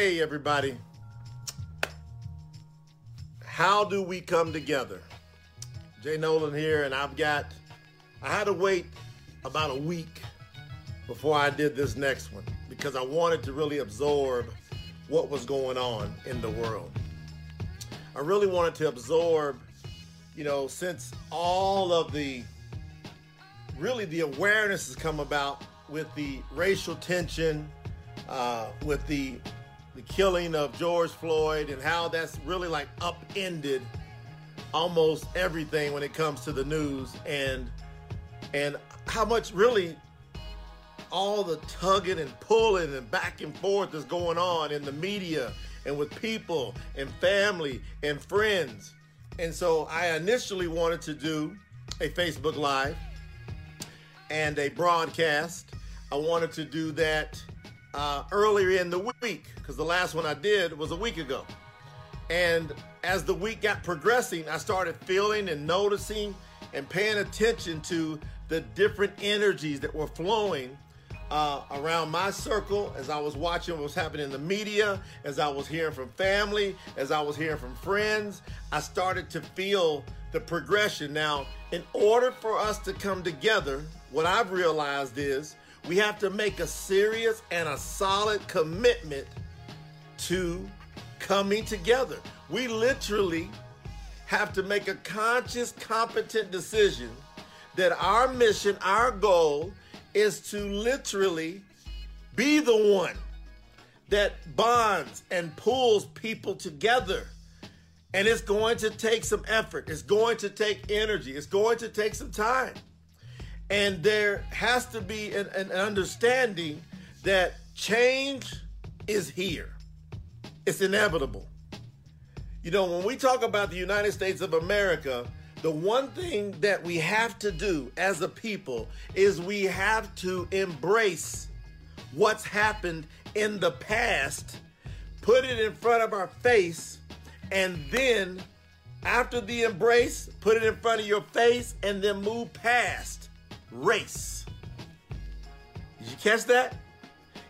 Hey, everybody. How do we come together? Jay Nolan here, and I've got, I had to wait about a week before I did this next one because I wanted to really absorb what was going on in the world. I really wanted to absorb, you know, since all of the, really the awareness has come about with the racial tension, uh, with the the killing of George Floyd and how that's really like upended almost everything when it comes to the news and and how much really all the tugging and pulling and back and forth is going on in the media and with people and family and friends. And so I initially wanted to do a Facebook Live and a broadcast. I wanted to do that uh, earlier in the week because the last one I did was a week ago. And as the week got progressing, I started feeling and noticing and paying attention to the different energies that were flowing uh, around my circle as I was watching what was happening in the media, as I was hearing from family, as I was hearing from friends. I started to feel the progression. Now, in order for us to come together, what I've realized is we have to make a serious and a solid commitment to coming together. We literally have to make a conscious, competent decision that our mission, our goal is to literally be the one that bonds and pulls people together. And it's going to take some effort. It's going to take energy. It's going to take some time. And there has to be an, an understanding that change is here, it's inevitable. You know, when we talk about the United States of America, the one thing that we have to do as a people is we have to embrace what's happened in the past, put it in front of our face, and then after the embrace, put it in front of your face, and then move past race. Did you catch that?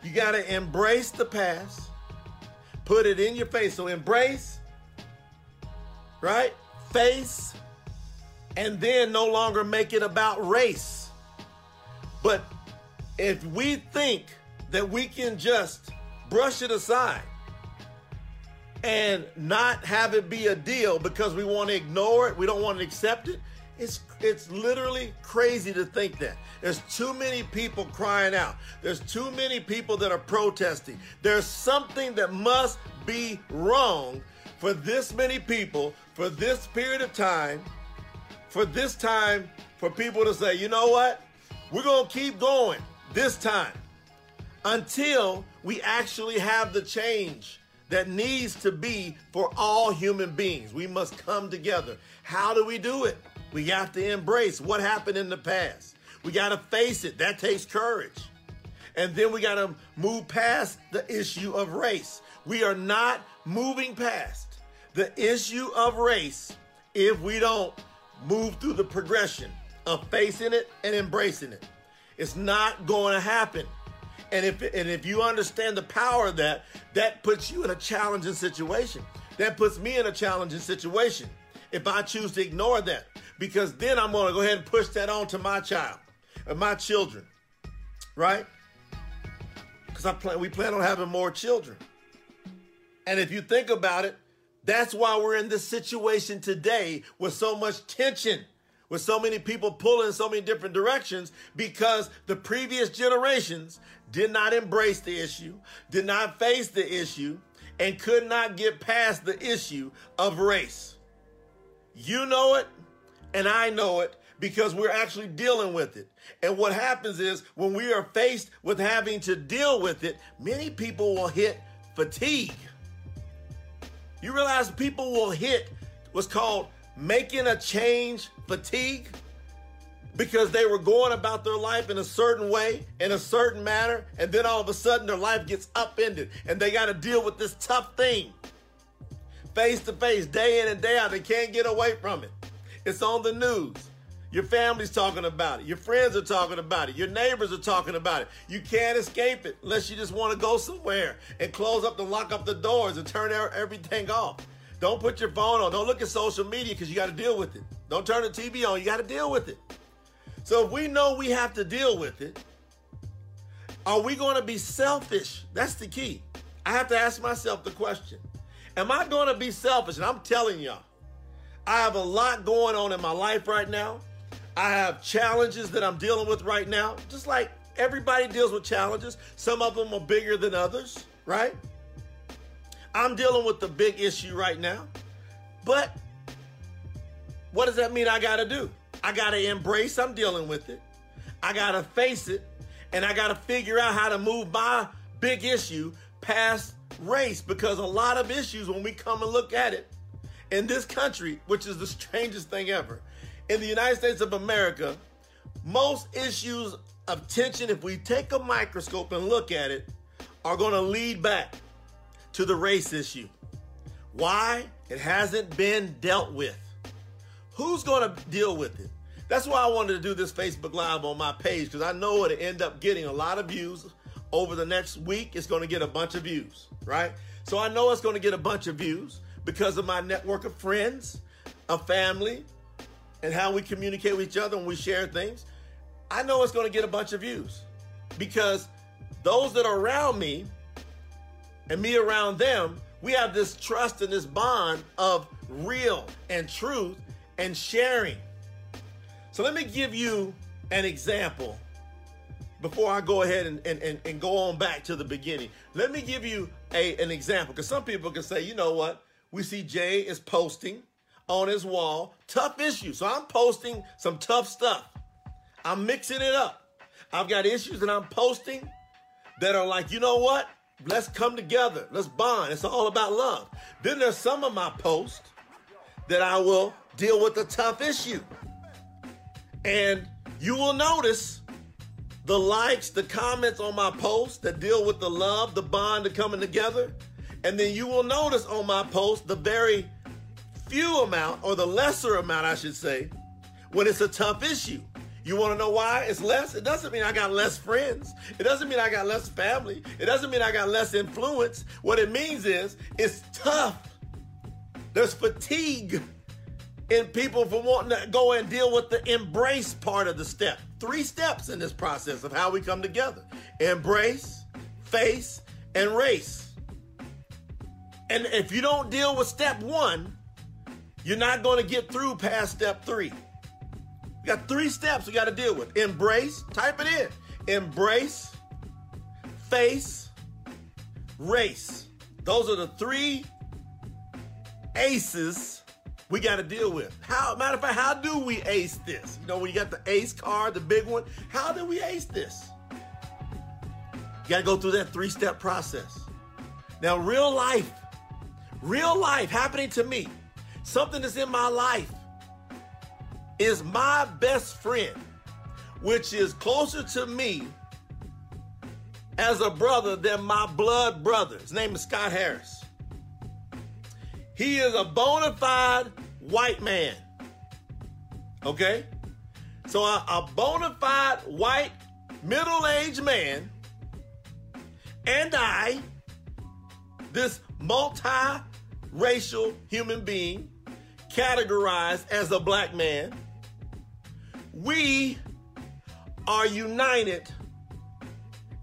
You got to embrace the past, put it in your face. So embrace, right? Face, and then no longer make it about race. But if we think that we can just brush it aside and not have it be a deal because we want to ignore it, we don't want to accept it, it's it's literally crazy to think that. There's too many people crying out. There's too many people that are protesting. There's something that must be wrong for this many people for this period of time. For this time for people to say, "You know what? We're going to keep going this time until we actually have the change that needs to be for all human beings. We must come together. How do we do it? We have to embrace what happened in the past. We got to face it. That takes courage. And then we got to move past the issue of race. We are not moving past the issue of race if we don't move through the progression of facing it and embracing it. It's not going to happen. And if and if you understand the power of that, that puts you in a challenging situation. That puts me in a challenging situation if I choose to ignore that because then I'm going to go ahead and push that on to my child and my children, right? Because I plan, we plan on having more children. And if you think about it, that's why we're in this situation today with so much tension, with so many people pulling in so many different directions because the previous generations did not embrace the issue, did not face the issue, and could not get past the issue of race. You know it, and I know it because we're actually dealing with it. And what happens is when we are faced with having to deal with it, many people will hit fatigue. You realize people will hit what's called making a change fatigue because they were going about their life in a certain way, in a certain manner, and then all of a sudden their life gets upended and they got to deal with this tough thing face to face, day in and day out. They can't get away from it. It's on the news. Your family's talking about it. Your friends are talking about it. Your neighbors are talking about it. You can't escape it unless you just want to go somewhere and close up and lock up the doors and turn everything off. Don't put your phone on. Don't look at social media because you got to deal with it. Don't turn the TV on. You got to deal with it. So if we know we have to deal with it, are we going to be selfish? That's the key. I have to ask myself the question Am I going to be selfish? And I'm telling y'all, I have a lot going on in my life right now. I have challenges that I'm dealing with right now, just like everybody deals with challenges. Some of them are bigger than others, right? I'm dealing with the big issue right now. But what does that mean I got to do? I got to embrace I'm dealing with it. I got to face it. And I got to figure out how to move my big issue past race because a lot of issues, when we come and look at it in this country, which is the strangest thing ever, in the United States of America, most issues of tension, if we take a microscope and look at it, are going to lead back to the race issue. Why? It hasn't been dealt with. Who's going to deal with it? That's why I wanted to do this Facebook Live on my page because I know it'll end up getting a lot of views. Over the next week, it's going to get a bunch of views, right? So I know it's going to get a bunch of views because of my network of friends, of family, and how we communicate with each other and we share things. I know it's going to get a bunch of views because those that are around me and me around them, we have this trust and this bond of real and truth and sharing. So let me give you an example before I go ahead and, and, and, and go on back to the beginning. Let me give you a, an example because some people can say, you know what? We see Jay is posting on his wall tough issues. So I'm posting some tough stuff. I'm mixing it up. I've got issues that I'm posting that are like, you know what? Let's come together. Let's bond. It's all about love. Then there's some of my posts that I will deal with a tough issue. And you will notice the likes, the comments on my posts that deal with the love, the bond, the coming together. And then you will notice on my post the very few amount, or the lesser amount, I should say, when it's a tough issue. You want to know why it's less? It doesn't mean I got less friends. It doesn't mean I got less family. It doesn't mean I got less influence. What it means is it's tough. There's fatigue in people for wanting to go and deal with the embrace part of the step. Three steps in this process of how we come together embrace, face, and race. And if you don't deal with step one, you're not going to get through past step three. We got three steps we got to deal with embrace, type it in. Embrace, face, race. Those are the three aces we got to deal with. How matter of fact, how do we ace this? You know, when you got the ace card, the big one, how do we ace this? You got to go through that three-step process. Now, real life, real life happening to me, something that's in my life is my best friend, which is closer to me as a brother than my blood brother. His name is Scott Harris. He is a bona fide white man. Okay? So a, a bona fide white middle aged man and I, this multi-racial human being, categorized as a black man, we are united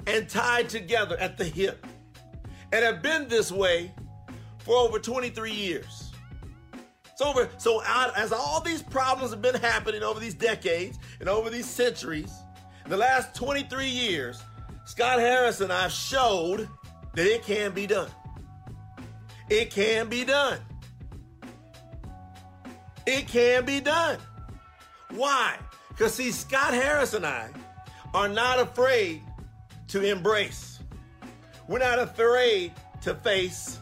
and tied together at the hip and have been this way for over 23 years. It's over. So as all these problems have been happening over these decades and over these centuries, the last 23 years, Scott Harris and I showed that it can be done. It can be done. It can be done. Why? Because see, Scott Harris and I are not afraid to embrace. We're not afraid to face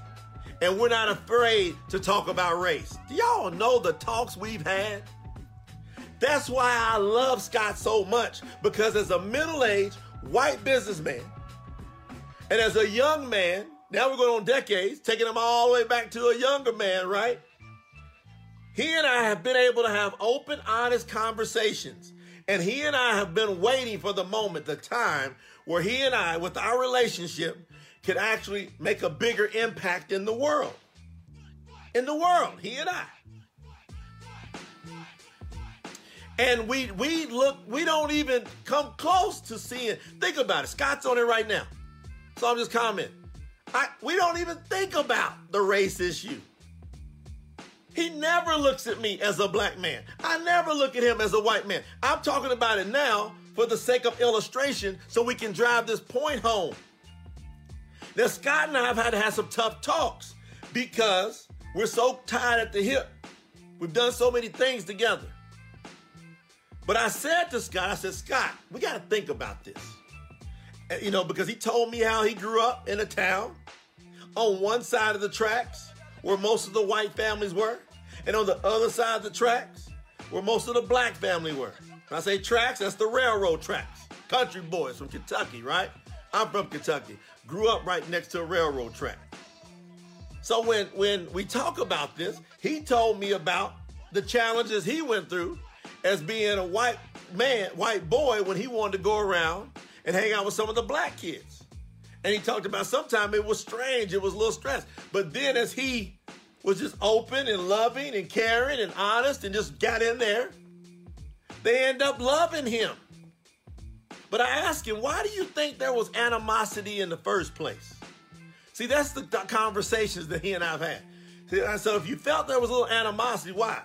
and we're not afraid to talk about race. Do y'all know the talks we've had? That's why I love Scott so much because as a middle aged white businessman and as a young man, now we're going on decades, taking them all the way back to a younger man, right? He and I have been able to have open, honest conversations. And he and I have been waiting for the moment, the time where he and I, with our relationship, could actually make a bigger impact in the world. In the world, he and I. And we we look, we don't even come close to seeing. Think about it. Scott's on it right now. So I'm just commenting. We don't even think about the race issue. He never looks at me as a black man. I never look at him as a white man. I'm talking about it now for the sake of illustration so we can drive this point home. Now, Scott and I have had to have some tough talks because we're so tied at the hip. We've done so many things together. But I said to Scott, I said, Scott, we got to think about this. You know, because he told me how he grew up in a town on one side of the tracks where most of the white families were, and on the other side of the tracks where most of the black family were. When I say tracks, that's the railroad tracks. Country boys from Kentucky, right? I'm from Kentucky. Grew up right next to a railroad track. So when when we talk about this, he told me about the challenges he went through as being a white man, white boy when he wanted to go around and hang out with some of the black kids. And he talked about sometimes it was strange, it was a little stress. But then as he was just open and loving and caring and honest and just got in there, they end up loving him. But I ask him, why do you think there was animosity in the first place? See, that's the conversations that he and I've had. Uh, so if you felt there was a little animosity, why?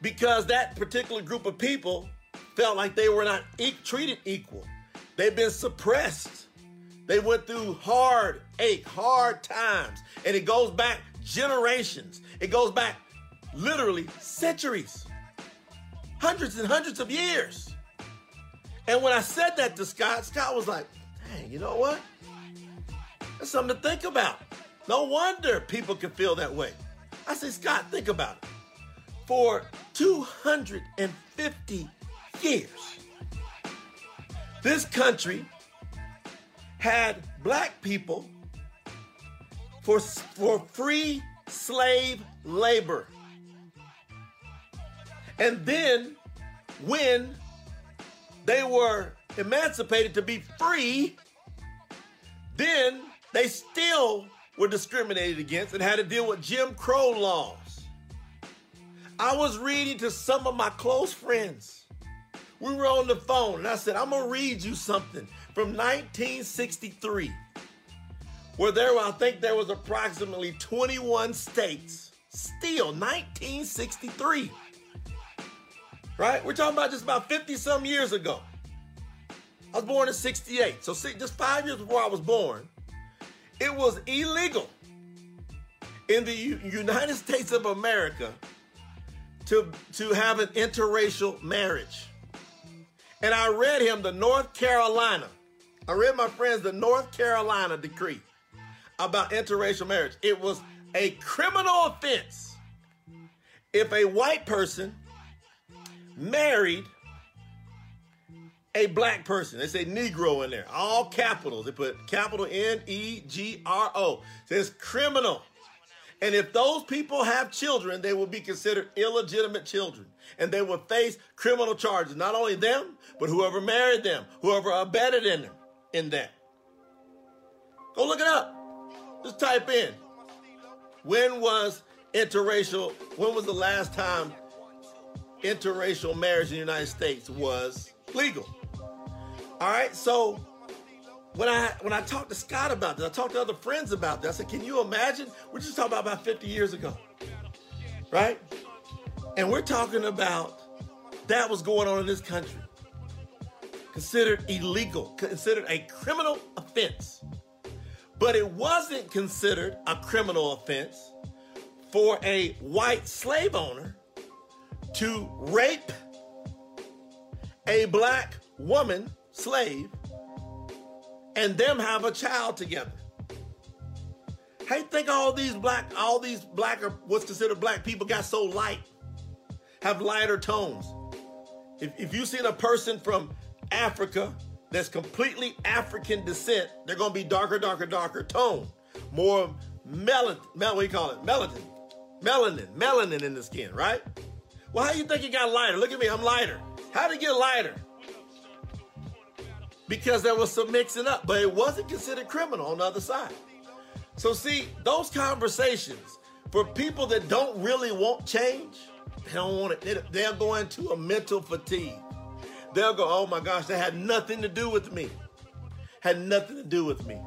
Because that particular group of people felt like they were not e- treated equal. They've been suppressed. They went through hard ache, hard times. And it goes back generations. It goes back literally centuries, hundreds and hundreds of years. And when I said that to Scott, Scott was like, dang, you know what? That's something to think about. No wonder people can feel that way. I said, Scott, think about it. For 250 years, this country had black people for, for free slave labor. And then when they were emancipated to be free, then they still were discriminated against and had to deal with Jim Crow laws. I was reading to some of my close friends. We were on the phone and I said, I'm going to read you something from 1963, where there I think there was approximately 21 states, still 1963. Right? We're talking about just about 50 some years ago. I was born in 68. So see, just five years before I was born, it was illegal in the U- United States of America to, to have an interracial marriage. And I read him the North Carolina I read my friends the North Carolina decree about interracial marriage. It was a criminal offense if a white person married a black person. They say Negro in there, all capitals. They put capital N E G R O. Says criminal. And if those people have children, they will be considered illegitimate children. And they will face criminal charges. Not only them, but whoever married them, whoever abetted in them in that. Go look it up. Just type in. When was interracial, when was the last time interracial marriage in the United States was legal? All right, so when I when I talked to Scott about this, I talked to other friends about this. I said, "Can you imagine? We're just talking about about 50 years ago, right? And we're talking about that was going on in this country considered illegal, considered a criminal offense. But it wasn't considered a criminal offense for a white slave owner to rape a black woman slave and them have a child together. Hey, think all these black, all these black or what's considered black people got so light, have lighter tones. If, if you seen a person from Africa that's completely African descent, they're to be darker, darker, darker tone. More melanin, mel- what do you call it? Melanin. Melanin, melanin in the skin, right? Well, how you think it got lighter? Look at me, I'm lighter. How did it get lighter? Because there was some mixing up, but it wasn't considered criminal on the other side. So see, those conversations for people that don't really want change, they don't want it. They'll go into a mental fatigue. They'll go, oh my gosh, that had nothing to do with me. Had nothing to do with me.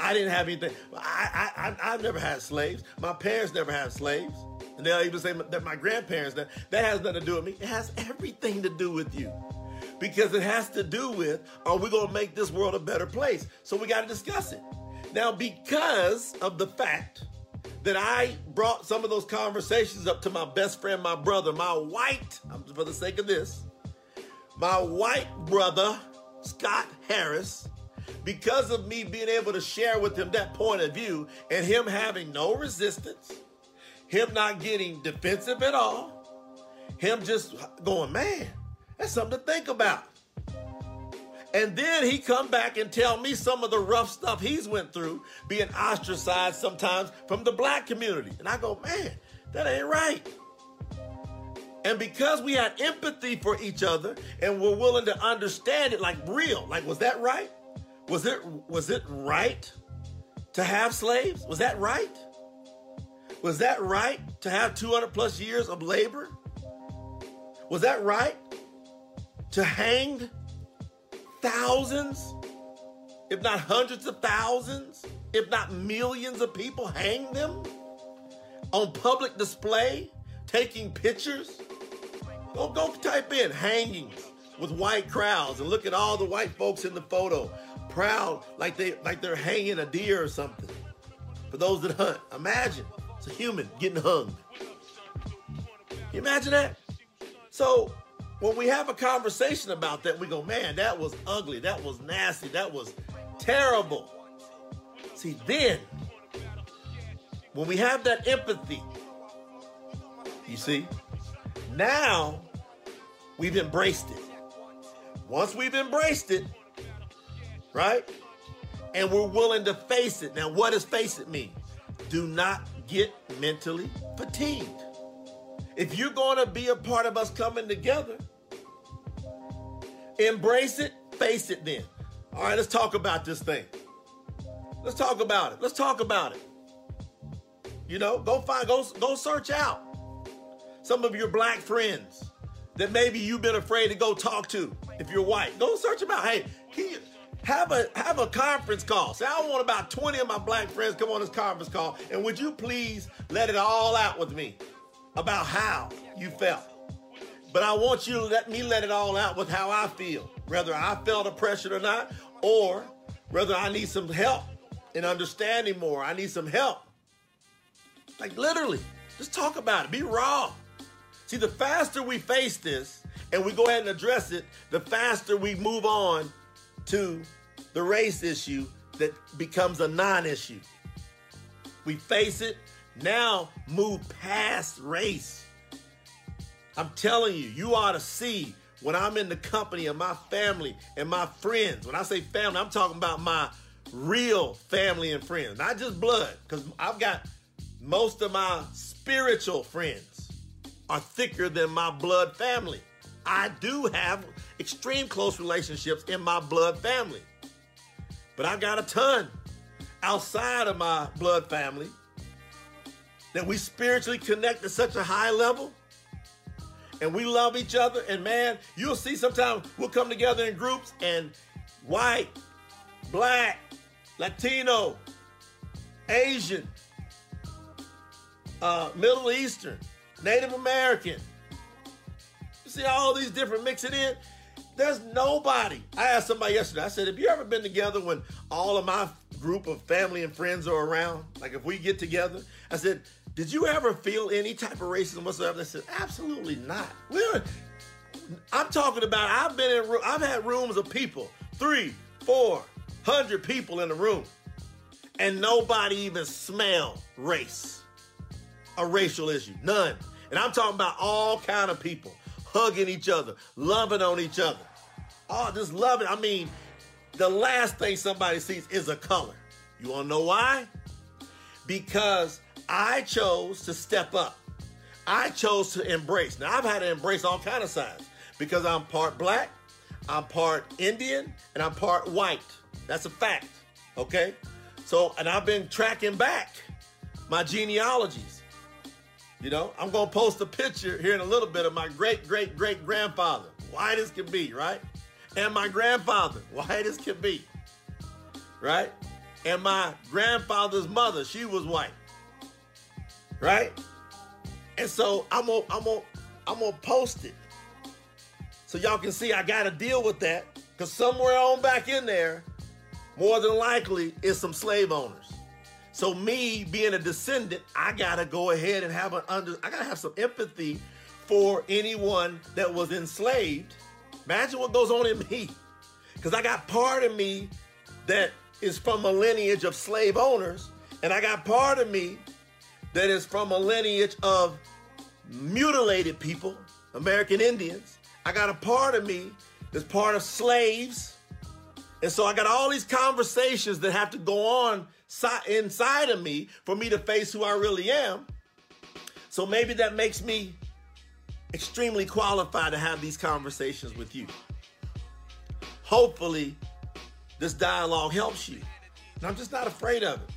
I didn't have anything. I, I, I, have never had slaves. My parents never had slaves. And they'll even say that my grandparents, that, that has nothing to do with me. It has everything to do with you. Because it has to do with, are we going to make this world a better place? So we got to discuss it. Now, because of the fact that I brought some of those conversations up to my best friend, my brother, my white, for the sake of this, my white brother, Scott Harris, because of me being able to share with him that point of view and him having no resistance, him not getting defensive at all, him just going, man, that's something to think about. And then he come back and tell me some of the rough stuff he's went through, being ostracized sometimes from the black community. And I go, man, that ain't right. And because we had empathy for each other and we're willing to understand it like real, like was that right? Was it was it right to have slaves? Was that right? Was that right to have 200 plus years of labor? Was that right to hang thousands, if not hundreds of thousands, if not millions of people, hang them on public display, taking pictures? Go, go type in hangings with white crowds and look at all the white folks in the photo, proud like they like they're hanging a deer or something. For those that hunt, imagine it's a human getting hung. Can you imagine that? So when we have a conversation about that, we go, man, that was ugly, that was nasty, that was terrible. See, then when we have that empathy, you see, now we've embraced it. Once we've embraced it, right? And we're willing to face it. Now, what does face it mean? Do not get mentally fatigued. If you're going to be a part of us coming together, embrace it, face it then. All right, let's talk about this thing. Let's talk about it. Let's talk about it. You know, go find, go, go search out some of your black friends that maybe you've been afraid to go talk to if you're white. Go search them out. Hey, can you have a have a conference call? Say, I want about 20 of my black friends come on this conference call, and would you please let it all out with me about how you felt? But I want you to let me let it all out with how I feel, whether I felt oppression or not, or whether I need some help in understanding more. I need some help. Like literally, just talk about it. Be raw. See, the faster we face this and we go ahead and address it, the faster we move on to the race issue that becomes a non issue. We face it, now move past race. I'm telling you, you ought to see when I'm in the company of my family and my friends. When I say family, I'm talking about my real family and friends, not just blood, because I've got most of my spiritual friends are thicker than my blood family. I do have extreme close relationships in my blood family. But I've got a ton outside of my blood family that we spiritually connect at such a high level and we love each other. And man, you'll see sometimes we'll come together in groups and white, black, Latino, Asian, uh, Middle Eastern, Native American. You see all these different mixing in? There's nobody. I asked somebody yesterday, I said, Have you ever been together when all of my group of family and friends are around? Like if we get together? I said, Did you ever feel any type of racism whatsoever? They said, Absolutely not. We're, I'm talking about, I've been in, I've had rooms of people, three, four hundred people in the room, and nobody even smell race, a racial issue. None. And I'm talking about all kind of people hugging each other, loving on each other. Oh, just loving. I mean, the last thing somebody sees is a color. You want to know why? Because I chose to step up. I chose to embrace. Now I've had to embrace all kind of sides because I'm part black, I'm part Indian, and I'm part white. That's a fact. Okay? So, and I've been tracking back my genealogies. You know, I'm gonna post a picture here in a little bit of my great great great grandfather, white as can be, right? And my grandfather, white as can be, right? And my grandfather's mother, she was white, right? And so I'm gonna I'm gonna I'm gonna post it so y'all can see I gotta deal with that because somewhere on back in there, more than likely, is some slave owners. So me being a descendant, I gotta go ahead and have an under. I gotta have some empathy for anyone that was enslaved. Imagine what goes on in me, because I got part of me that is from a lineage of slave owners, and I got part of me that is from a lineage of mutilated people, American Indians. I got a part of me that's part of slaves. And so I got all these conversations that have to go on inside of me for me to face who I really am. So maybe that makes me extremely qualified to have these conversations with you. Hopefully, this dialogue helps you. And I'm just not afraid of it.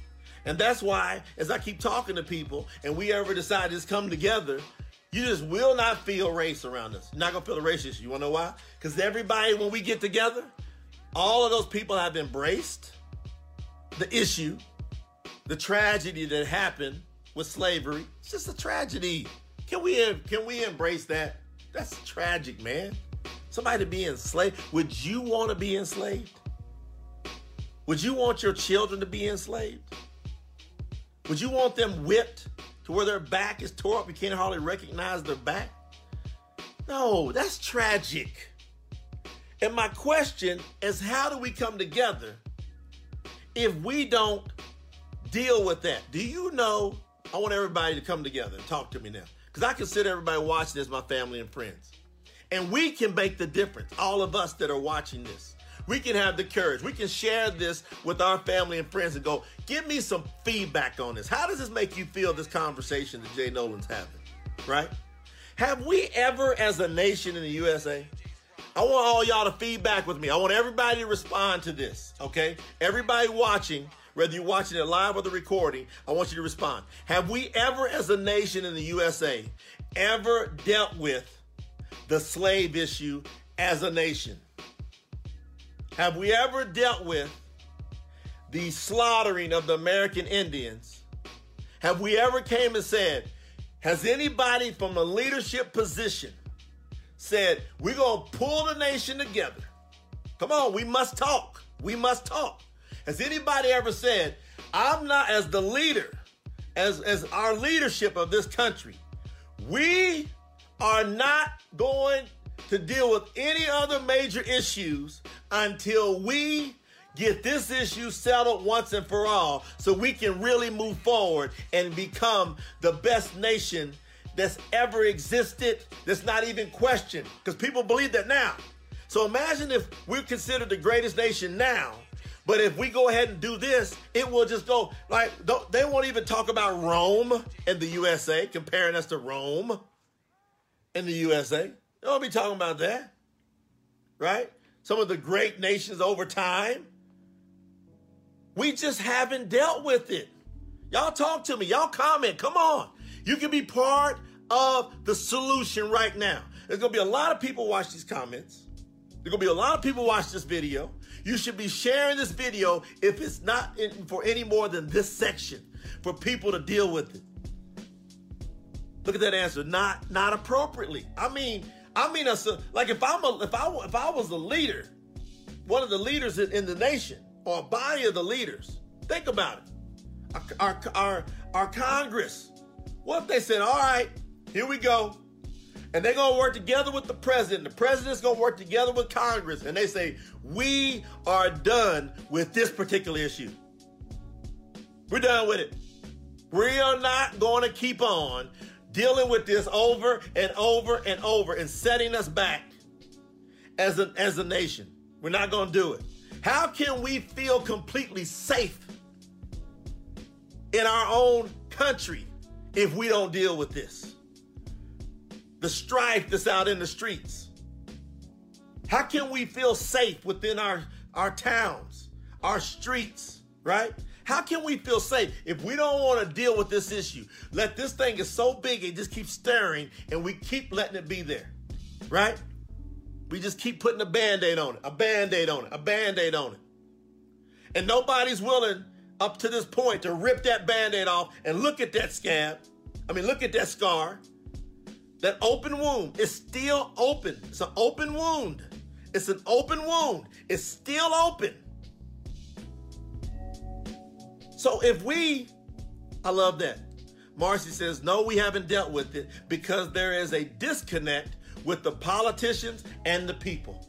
And that's why, as I keep talking to people and we ever decide to just come together, you just will not feel race around us. You're not gonna feel the race issue. You wanna know why? Because everybody, when we get together, all of those people have embraced the issue, the tragedy that happened with slavery. It's just a tragedy. Can we can we embrace that? That's tragic, man. Somebody to be enslaved. Would you want to be enslaved? Would you want your children to be enslaved? Would you want them whipped to where their back is tore up? You can't hardly recognize their back? No, that's tragic. And my question is how do we come together if we don't deal with that? Do you know? I want everybody to come together and talk to me now. Because I consider everybody watching as my family and friends. And we can make the difference, all of us that are watching this. We can have the courage. We can share this with our family and friends and go, give me some feedback on this. How does this make you feel, this conversation that Jay Nolan's having? Right? Have we ever, as a nation in the USA, I want all y'all to feedback with me. I want everybody to respond to this, okay? Everybody watching, whether you're watching it live or the recording, I want you to respond. Have we ever, as a nation in the USA, ever dealt with the slave issue as a nation? Have we ever dealt with the slaughtering of the American Indians? Have we ever came and said, has anybody from a leadership position said, we're going to pull the nation together. Come on, we must talk. We must talk. Has anybody ever said, I'm not as the leader, as, as our leadership of this country, we are not going to deal with any other major issues until we get this issue settled once and for all so we can really move forward and become the best nation that's ever existed that's not even questioned because people believe that now. So imagine if we're considered the greatest nation now, but if we go ahead and do this, it will just go like they won't even talk about Rome and the USA, comparing us to Rome in the USA. They won't be talking about that, right? Some of the great nations over time. We just haven't dealt with it. Y'all talk to me. Y'all comment. Come on. You can be part of the solution right now. There's going to be a lot of people watch these comments. There's going to be a lot of people watch this video. You should be sharing this video if it's not in, for any more than this section for people to deal with it. Look at that answer. Not not appropriately. I mean, I mean, like if I'm a, if I if I was the leader, one of the leaders in, the nation or a body of the leaders, think about it. Our, our our our Congress what if they said, all right, here we go. And they're to work together with the president. The president's to work together with Congress. And they say, we are done with this particular issue. We're done with it. We are not going to keep on dealing with this over and over and over and setting us back as a, as a nation. We're not going to do it. How can we feel completely safe in our own country if we don't deal with this. The strife that's out in the streets. How can we feel safe within our, our towns, our streets, right? How can we feel safe if we don't want to deal with this issue? Let this thing is so big, it just keeps stirring, and we keep letting it be there, right? We just keep putting a band aid on it, a band aid on it, a band aid on it. And nobody's willing up to this point to rip that band aid off and look at that scab. I mean, look at that scar. That open wound is still open. It's an open wound. It's an open wound. It's still open. So if we, I love that. Marcy says, no, we haven't dealt with it because there is a disconnect with the politicians and the people.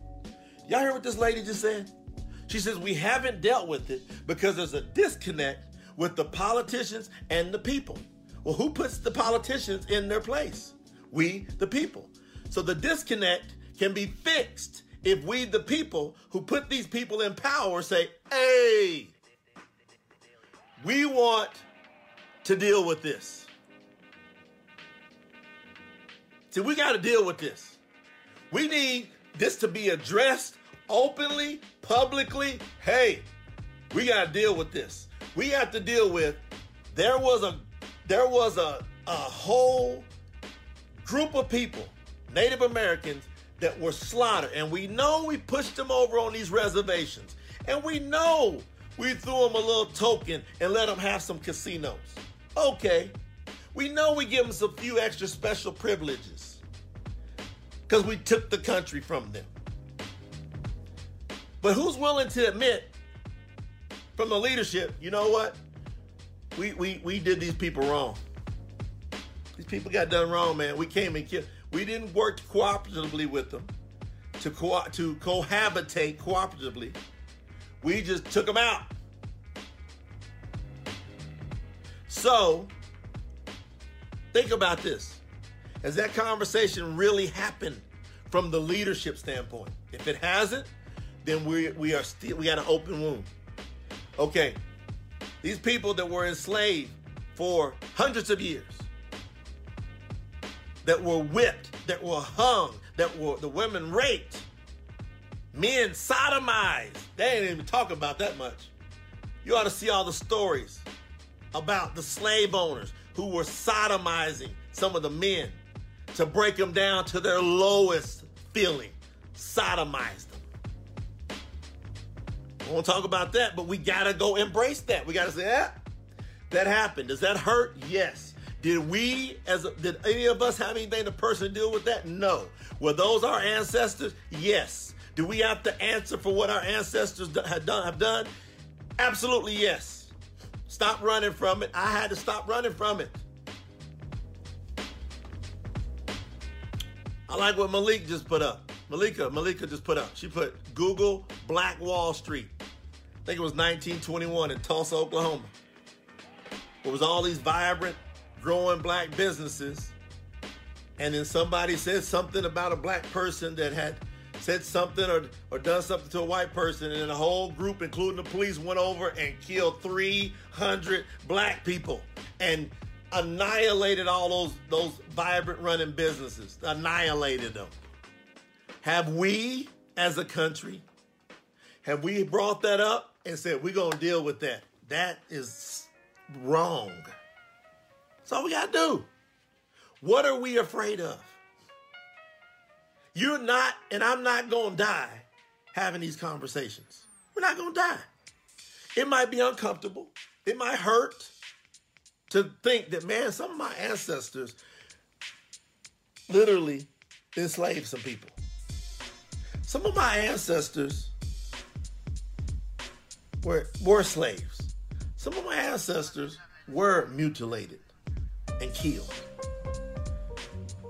Y'all hear what this lady just said? She says, we haven't dealt with it because there's a disconnect with the politicians and the people. Well, who puts the politicians in their place? We, the people. So the disconnect can be fixed if we, the people who put these people in power, say, hey, we want to deal with this. See, we got to deal with this. We need this to be addressed openly, publicly. Hey, we got to deal with this. We have to deal with there was a there was a, a whole group of people, Native Americans, that were slaughtered. And we know we pushed them over on these reservations. And we know we threw them a little token and let them have some casinos. Okay. We know we give them some few extra special privileges because we took the country from them. But who's willing to admit from the leadership, you know what? We, we, we did these people wrong. These people got done wrong, man. We came and killed. We didn't work cooperatively with them to co- to cohabitate cooperatively. We just took them out. So, think about this. Has that conversation really happened from the leadership standpoint? If it hasn't, then we we are still we got an open wound. Okay, these people that were enslaved for hundreds of years, that were whipped, that were hung, that were the women raped, men sodomized. They ain't even talking about that much. You ought to see all the stories about the slave owners who were sodomizing some of the men to break them down to their lowest feeling. Sodomize them. I won't talk about that, but we gotta go embrace that. We gotta say, yeah, that happened. Does that hurt? Yes. Did we, as did any of us have anything to personally deal with that? No. Were those our ancestors? Yes. Do we have to answer for what our ancestors have done? Have done? Absolutely yes. Stop running from it. I had to stop running from it. I like what Malik just put up. Malika, Malika just put up. She put Google Black Wall Street. I think it was 1921 in Tulsa, Oklahoma. It was all these vibrant, growing black businesses. And then somebody said something about a black person that had said something or, or done something to a white person, and then a whole group, including the police, went over and killed 300 black people and annihilated all those those vibrant running businesses, annihilated them. Have we, as a country, have we brought that up and said we're gonna deal with that? That is wrong. That's all we gotta do. What are we afraid of? You're not, and I'm not gonna die having these conversations. We're not gonna die. It might be uncomfortable. It might hurt to think that, man, some of my ancestors literally enslaved some people. Some of my ancestors were, were slaves. Some of my ancestors were mutilated and killed.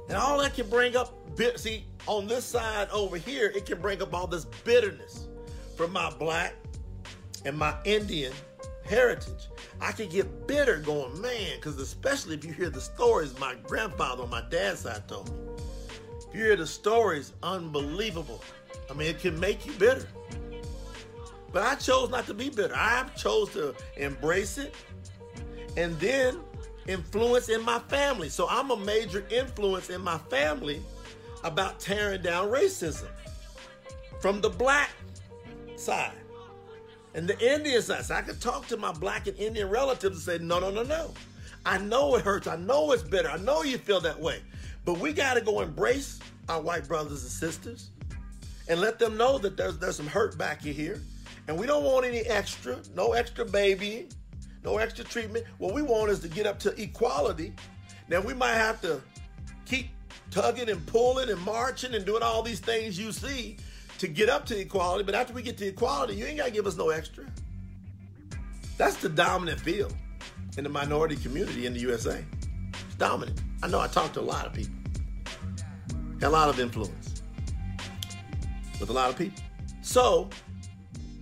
And all that can bring up, see, on this side over here, it can bring up all this bitterness from my black and my Indian heritage. I can get bitter going, man, because especially if you hear the stories my grandfather on my dad's side told me. If you hear the stories, unbelievable. I mean, it can make you bitter. But I chose not to be bitter. I chose to embrace it. And then influence in my family. So I'm a major influence in my family about tearing down racism from the black side and the Indian side. So I could talk to my black and Indian relatives and say, no, no, no, no. I know it hurts. I know it's bitter. I know you feel that way. But we got to go embrace our white brothers and sisters and let them know that there's there's some hurt back in here. And we don't want any extra, no extra baby, no extra treatment. What we want is to get up to equality. Now we might have to keep tugging and pulling and marching and doing all these things you see to get up to equality. But after we get to equality, you ain't got to give us no extra. That's the dominant field in the minority community in the USA. It's dominant. I know I talked to a lot of people, a lot of influence with a lot of people. So,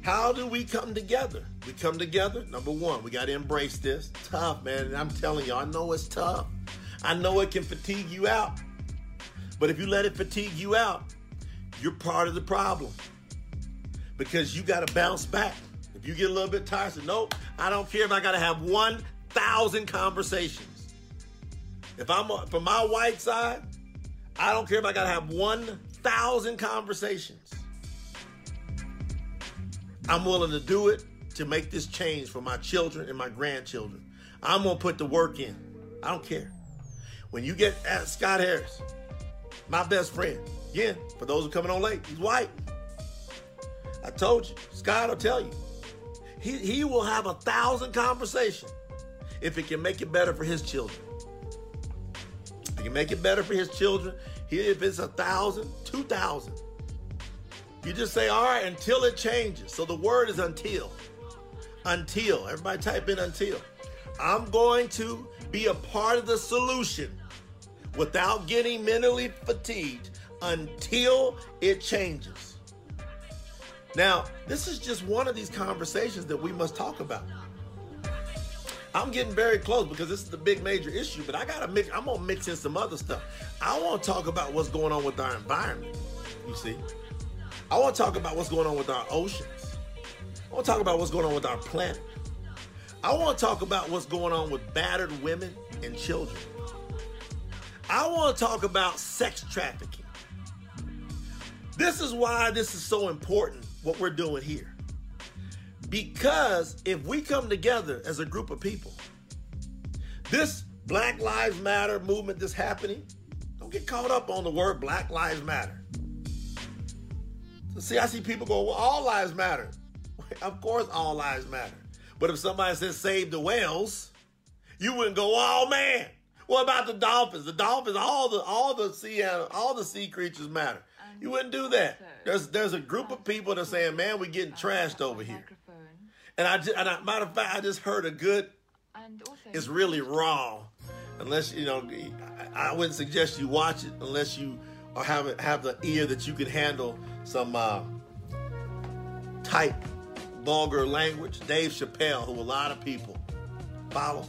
how do we come together? We come together. Number one, we got to embrace this. Tough, man. And I'm telling you, I know it's tough. I know it can fatigue you out. But if you let it fatigue you out, you're part of the problem because you got to bounce back. If you get a little bit tired, say, nope, I don't care if I got to have 1,000 conversations. If I'm from my white side, I don't care if I got to have 1,000 conversations. I'm willing to do it to make this change for my children and my grandchildren. I'm going to put the work in. I don't care. When you get at Scott Harris, my best friend, again, for those who are coming on late, he's white. I told you, Scott will tell you. He, he will have a thousand conversations if it can make it better for his children. If it can make it better for his children, he if it's a thousand, two thousand, you just say, all right, until it changes. So the word is until. Until. Everybody type in until. I'm going to be a part of the solution without getting mentally fatigued until it changes. Now, this is just one of these conversations that we must talk about. I'm getting very close because this is the big major issue, but I gotta mix, I'm gonna mix in some other stuff. I wanna talk about what's going on with our environment, you see. I want to talk about what's going on with our oceans. I want to talk about what's going on with our planet. I want to talk about what's going on with battered women and children. I want to talk about sex trafficking. This is why this is so important, what we're doing here. Because if we come together as a group of people, this Black Lives Matter movement that's happening, don't get caught up on the word Black Lives Matter. See, I see people go, well, all lives matter. of course, all lives matter. But if somebody says save the whales, you wouldn't go, oh man. What about the dolphins? The dolphins, all the all the sea all the sea creatures matter. You wouldn't do that. There's there's a group of people that are saying, man, we're getting trashed over here. And I just, and I, matter of fact, I just heard a good. It's really raw, unless you know. I wouldn't suggest you watch it unless you or have have the ear that you can handle some uh, tight, vulgar language. Dave Chappelle, who a lot of people follow.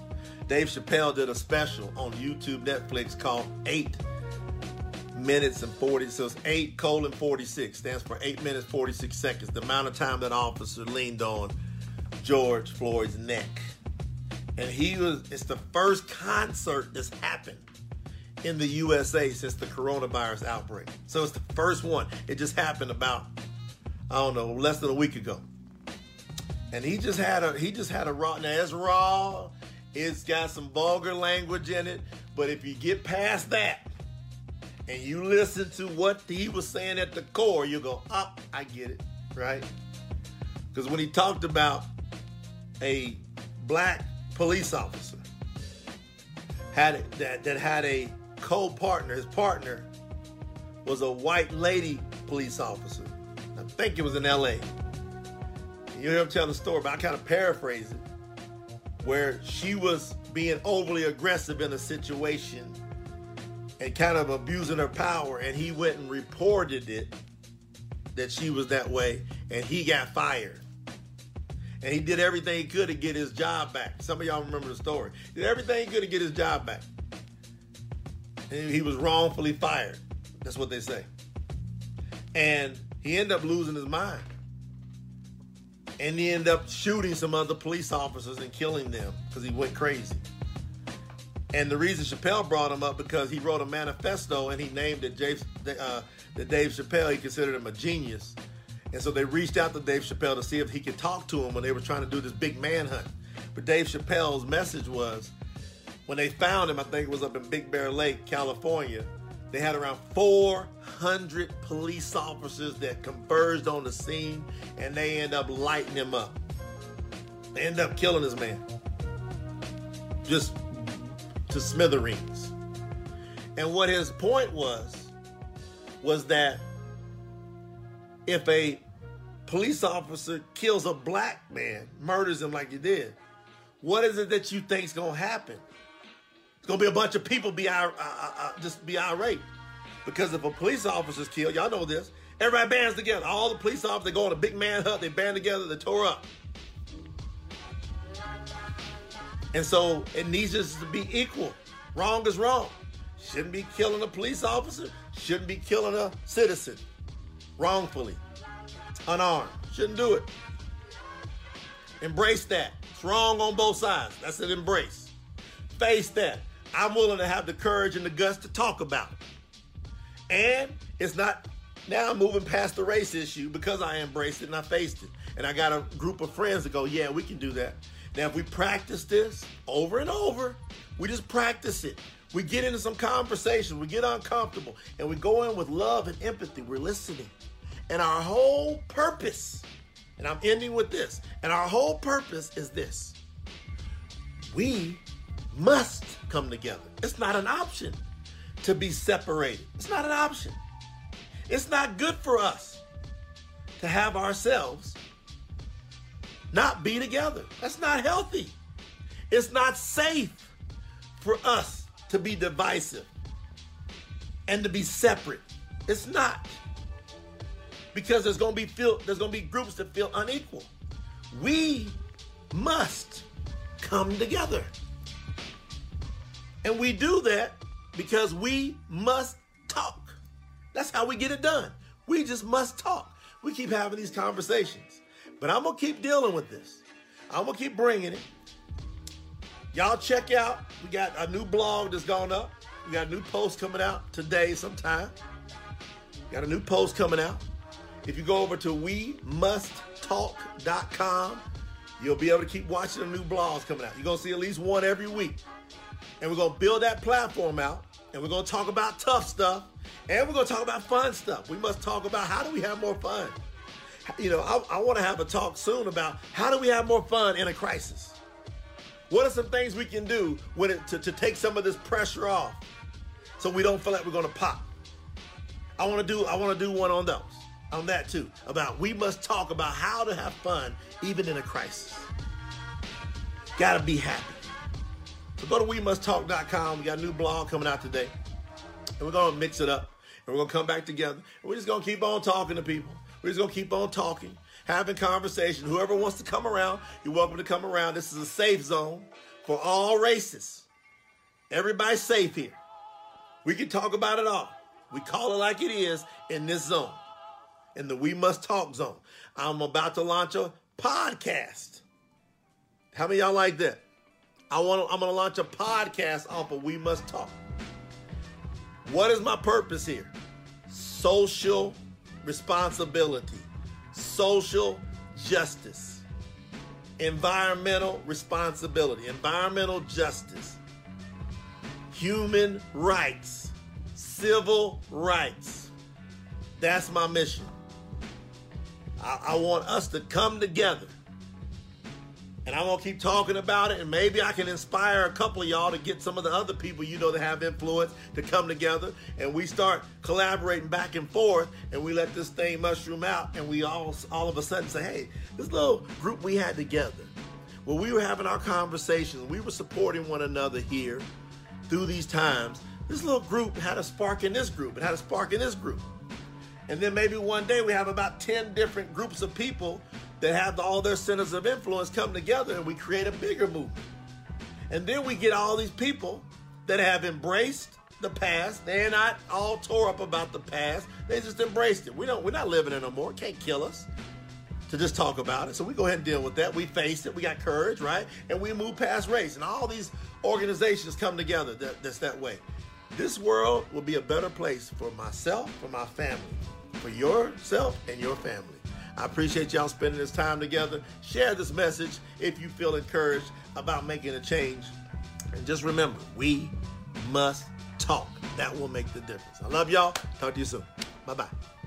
Dave Chappelle did a special on YouTube, Netflix called Eight Minutes and 40. So it's 8 colon 46, stands for 8 minutes 46 seconds. The amount of time that officer leaned on George Floyd's neck. And he was, it's the first concert that's happened in the USA since the coronavirus outbreak. So it's the first one. It just happened about I don't know less than a week ago, and he just had a he just had a raw. Now it's raw. It's got some vulgar language in it, but if you get past that and you listen to what he was saying at the core, you go, "Up, oh, I get it." Right? Because when he talked about a black police officer had that that had a co-partner, his partner, was a white lady police officer. I think it was in LA. You hear him tell the story, but I kind of paraphrase it, where she was being overly aggressive in a situation and kind of abusing her power, and he went and reported it that she was that way, and he got fired. And he did everything he could to get his job back. Some of y'all remember the story. Did everything he could to get his job back And he was wrongfully fired. That's what they say. And he ended up losing his mind. And he ended up shooting some other police officers and killing them because he went crazy. And the reason Chappelle brought him up because he wrote a manifesto and he named it Dave, uh, Dave Chappelle. He considered him a genius, and so they reached out to Dave Chappelle to see if he could talk to him when they were trying to do this big manhunt. But Dave Chappelle's message was, when they found him, I think it was up in Big Bear Lake, California. They had around 400 police officers that converged on the scene, and they end up lighting him up. They end up killing this man. Just to smithereens. And what his point was, was that if a police officer kills a black man, murders him like you did, what is it that you think's gonna happen? It's gonna be a bunch of people be uh, uh, uh, just be irate because if a police officer's killed, y'all know this. Everybody bands together. All the police officers they go on a big man hut. They band together. They tore up. And so it needs to be equal. Wrong is wrong. Shouldn't be killing a police officer. Shouldn't be killing a citizen wrongfully, unarmed. Shouldn't do it. Embrace that. It's wrong on both sides. That's an embrace. Face that. I'm willing to have the courage and the guts to talk about it. And it's not now I'm moving past the race issue because I embraced it and I faced it. And I got a group of friends that go, yeah, we can do that. Now, if we practice this over and over, we just practice it. We get into some conversations, we get uncomfortable, and we go in with love and empathy. We're listening. And our whole purpose, and I'm ending with this, and our whole purpose is this we must come together. It's not an option to be separated, it's not an option. It's not good for us to have ourselves not be together. That's not healthy. It's not safe for us to be divisive and to be separate. It's not. Because there's going to be feel there's going to be groups that feel unequal. We must come together. And we do that because we must talk. That's how we get it done. We just must talk. We keep having these conversations. But I'm going to keep dealing with this. I'm going to keep bringing it. Y'all check out. We got a new blog that's gone up. We got a new post coming out today sometime. Got a new post coming out. If you go over to we must talk.com, you'll be able to keep watching the new blogs coming out. You're going to see at least one every week. And we're to build that platform out. And we're to talk about tough stuff. And we're to talk about fun stuff. We must talk about how do we have more fun? you know, I, I want to have a talk soon about how do we have more fun in a crisis? What are some things we can do when it, to, to take some of this pressure off so we don't feel like we're to pop? I want to do I want to do one on those. On that too. About we must talk about how to have fun even in a crisis. Got to be happy. So go to we must talk.com. We got a new blog coming out today. And we're going to mix it up. And we're going to come back together. And we're just going to keep on talking to people. We're just gonna keep on talking, having conversation. Whoever wants to come around, you're welcome to come around. This is a safe zone for all races. Everybody's safe here. We can talk about it all. We call it like it is in this zone, in the We Must Talk zone. I'm about to launch a podcast. How many y'all like that? I want. I'm gonna launch a podcast off of We Must Talk. What is my purpose here? Social responsibility, social justice, environmental responsibility, environmental justice, human rights, civil rights. That's my mission. I, I want us to come together and I'm gonna keep talking about it, and maybe I can inspire a couple of y'all to get some of the other people you know that have influence to come together, and we start collaborating back and forth, and we let this thing mushroom out, and we all all of a sudden say, hey, this little group we had together, where we were having our conversations, we were supporting one another here through these times. This little group had a spark in this group, it had a spark in this group. And then maybe one day we have about 10 different groups of people that have all their centers of influence come together and we create a bigger movement. And then we get all these people that have embraced the past. They're not all tore up about the past. They just embraced it. We don't we're not living it no more. It can't kill us. to just talk about it. So we go ahead and deal with that. We faced it. We got courage, right? And we move past race. And all these organizations come together that, that's that way. This world will be a better place for myself, for my family, for yourself and your family. I appreciate y'all spending this time together. Share this message if you feel encouraged about making a change. And just remember, we must talk. That will make the difference. I love y'all. Talk to you soon. Bye bye.